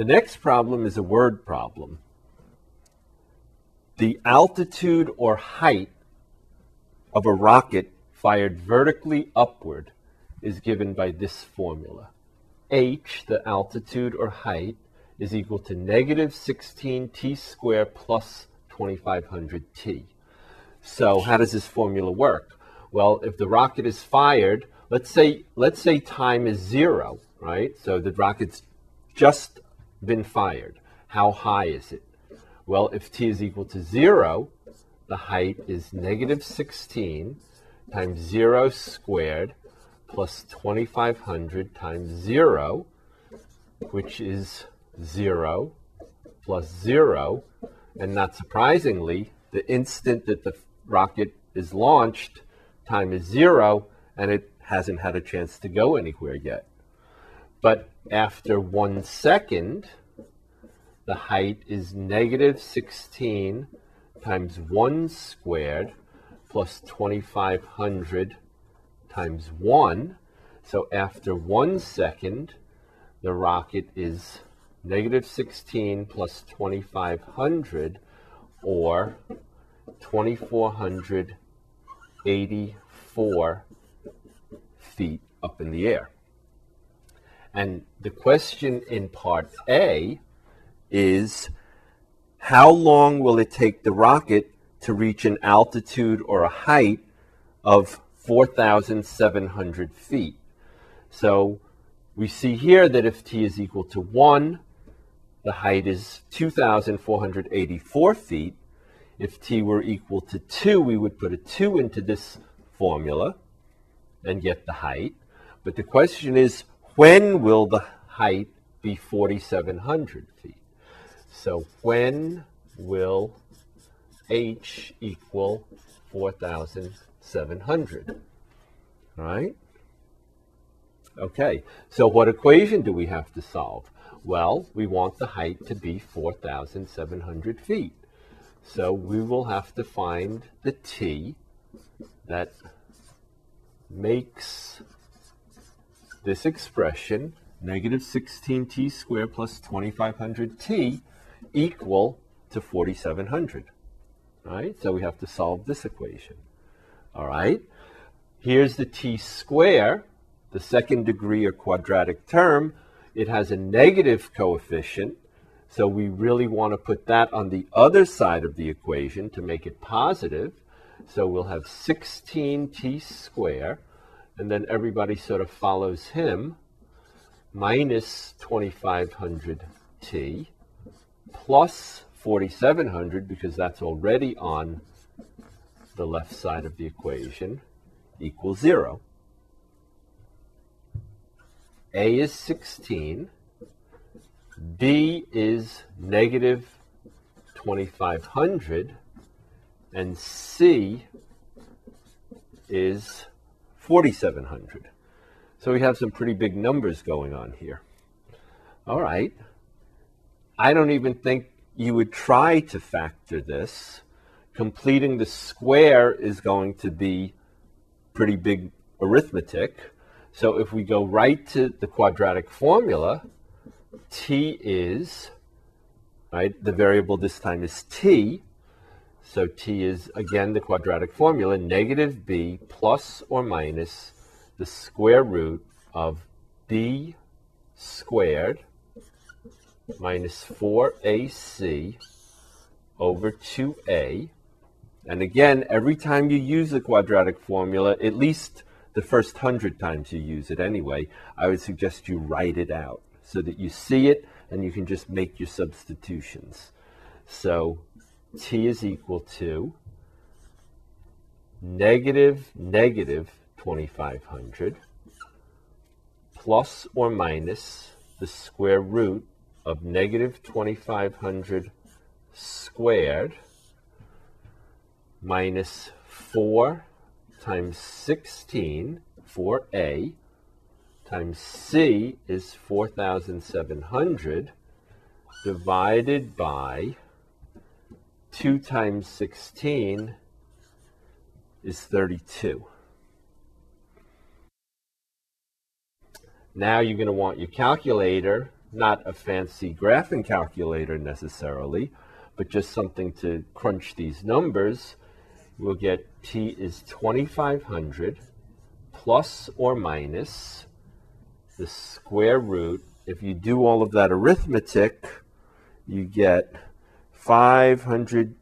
The next problem is a word problem. The altitude or height of a rocket fired vertically upward is given by this formula. h, the altitude or height, is equal to negative 16 t squared plus 2500 t. So how does this formula work? Well, if the rocket is fired, let's say let's say time is zero, right? So the rocket's just been fired. How high is it? Well, if t is equal to zero, the height is negative 16 times zero squared plus 2500 times zero, which is zero plus zero. And not surprisingly, the instant that the rocket is launched, time is zero, and it hasn't had a chance to go anywhere yet. But after one second, the height is negative 16 times 1 squared plus 2500 times 1. So after one second, the rocket is negative 16 plus 2500 or 2484 feet up in the air. And the question in part A is how long will it take the rocket to reach an altitude or a height of 4,700 feet? So we see here that if t is equal to 1, the height is 2,484 feet. If t were equal to 2, we would put a 2 into this formula and get the height. But the question is, when will the height be 4,700 feet? So when will h equal 4,700? All right? Okay, so what equation do we have to solve? Well, we want the height to be 4,700 feet. So we will have to find the t that makes this expression, negative 16t squared plus 2500t, equal to 4700. All right, so we have to solve this equation. All right, here's the t square, the second degree or quadratic term. It has a negative coefficient, so we really want to put that on the other side of the equation to make it positive. So we'll have 16t squared, and then everybody sort of follows him, minus 2500t plus 4700 because that's already on the left side of the equation equals 0. A is 16, B is negative 2500, and C is 4700. So we have some pretty big numbers going on here. All right. I don't even think you would try to factor this. Completing the square is going to be pretty big arithmetic. So if we go right to the quadratic formula, t is, right, the variable this time is t. So t is, again, the quadratic formula, negative b plus or minus the square root of b squared minus 4ac over 2a. And again, every time you use the quadratic formula, at least the first hundred times you use it anyway, I would suggest you write it out so that you see it and you can just make your substitutions. So t is equal to negative negative 2500 plus or minus the square root of negative 2500 squared minus 4 times 16, for A times c is 4,700 divided by 2 times 16 is 32. Now you're going to want your calculator not a fancy graphing calculator necessarily, but just something to crunch these numbers, we'll get t is 2500 plus or minus the square root. If you do all of that arithmetic, you get 500,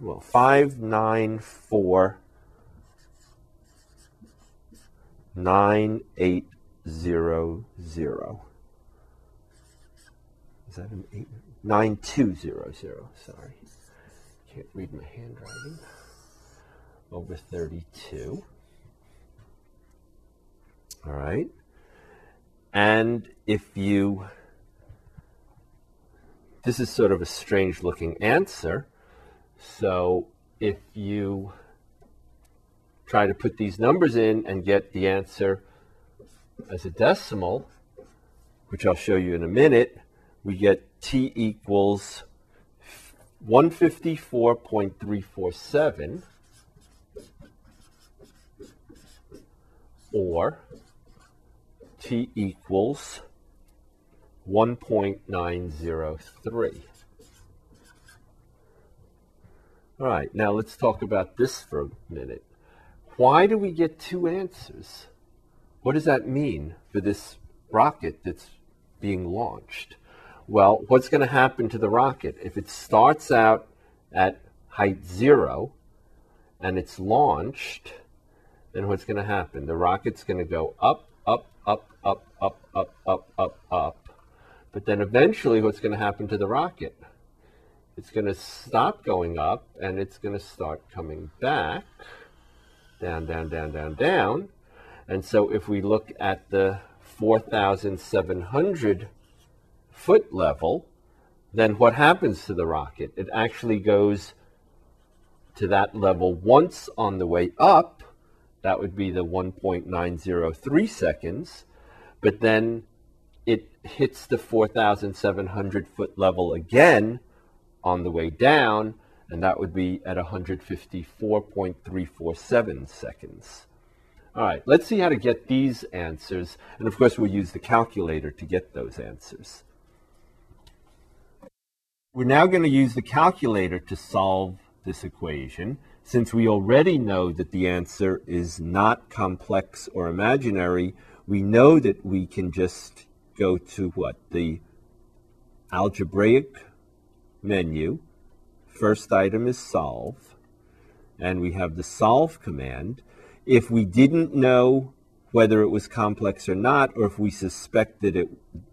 well, 594 9800. Is that an 8? 9200, sorry. Can't read my handwriting. Over 32. All right. And if you, this is sort of a strange looking answer. So if you try to put these numbers in and get the answer as a decimal, which I'll show you in a minute, we get t equals 154.347 or t equals 1.903. All right, now let's talk about this for a minute. Why do we get two answers? What does that mean for this rocket that's being launched? Well, what's going to happen to the rocket? If it starts out at height zero and it's launched, then what's going to happen? The rocket's going to go up, up, up, up, up, up, up, up, up. But then eventually, what's going to happen to the rocket? It's going to stop going up and it's going to start coming back down, down, down, down, down. And so if we look at the 4,700 foot level, then what happens to the rocket? It actually goes to that level once on the way up. That would be the 1.903 seconds. But then it hits the 4,700 foot level again on the way down and that would be at 154.347 seconds. All right, let's see how to get these answers, and of course we'll use the calculator to get those answers. We're now going to use the calculator to solve this equation, since we already know that the answer is not complex or imaginary, we know that we can just go to what? The algebraic menu, First item is solve, and we have the solve command. If we didn't know whether it was complex or not, or if we suspected it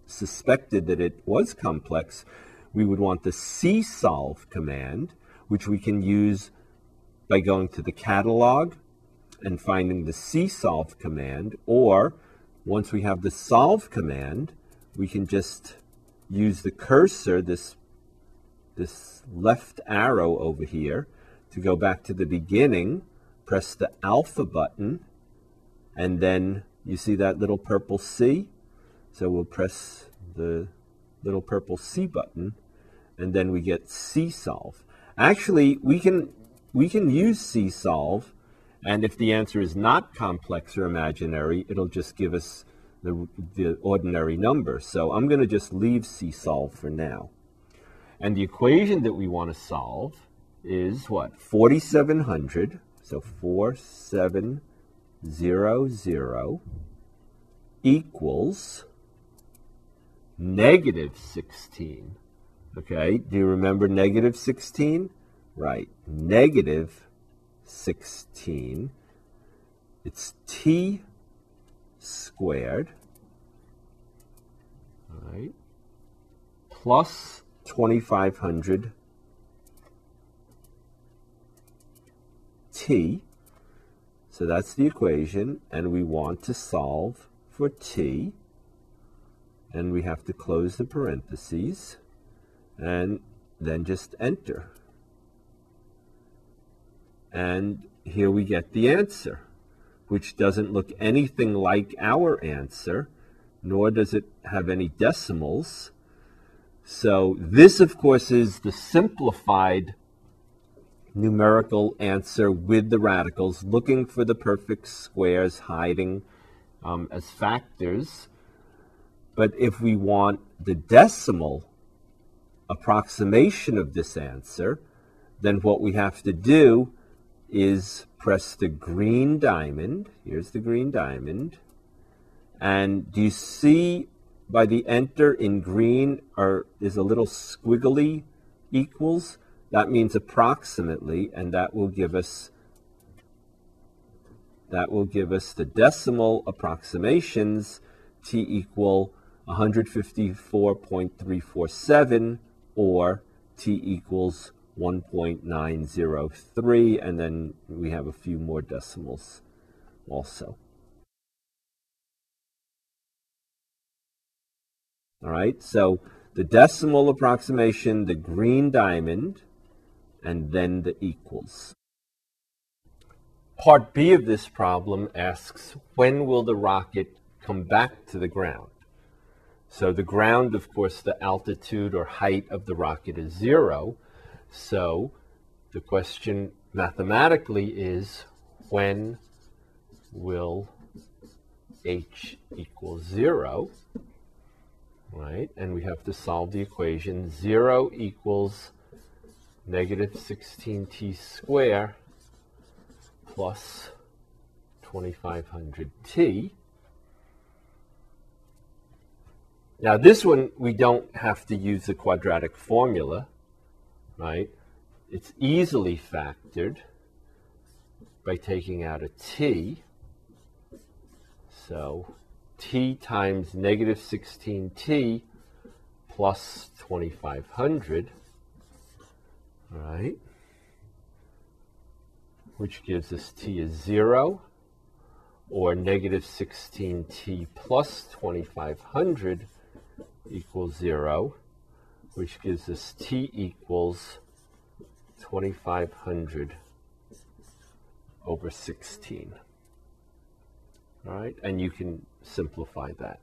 suspected that it was complex, we would want the csolve command, which we can use by going to the catalog and finding the csolve command, or once we have the solve command, we can just use the cursor, this this left arrow over here to go back to the beginning, press the alpha button, and then you see that little purple C? So we'll press the little purple C button, and then we get C solve. Actually, we can we can use csolve, and if the answer is not complex or imaginary, it'll just give us the, the ordinary number. So I'm going to just leave C solve for now. And the equation that we want to solve is what? 4700. So 4700 equals negative 16. Okay, do you remember negative 16? Right, negative 16. It's t squared, all right, plus 2500 t. So that's the equation, and we want to solve for t. And we have to close the parentheses, and then just enter. And here we get the answer, which doesn't look anything like our answer, nor does it have any decimals. So this, of course, is the simplified numerical answer with the radicals, looking for the perfect squares hiding um, as factors. But if we want the decimal approximation of this answer, then what we have to do is press the green diamond. Here's the green diamond. And do you see by the enter in green are is a little squiggly equals? That means approximately, and that will give us that will give us the decimal approximations t equal 154.347 or t equals 1.903 and then we have a few more decimals also. All right, so the decimal approximation, the green diamond, and then the equals. Part B of this problem asks, when will the rocket come back to the ground? So the ground, of course, the altitude or height of the rocket is zero. So the question mathematically is, when will h equal zero? Right, and we have to solve the equation. Zero equals negative 16t squared plus 2500t. Now this one, we don't have to use the quadratic formula, right? It's easily factored by taking out a t. So t times negative 16t plus 2500, right? which gives us t is 0, or negative 16t plus 2500 equals 0, which gives us t equals 2500 over 16. All right, and you can simplify that.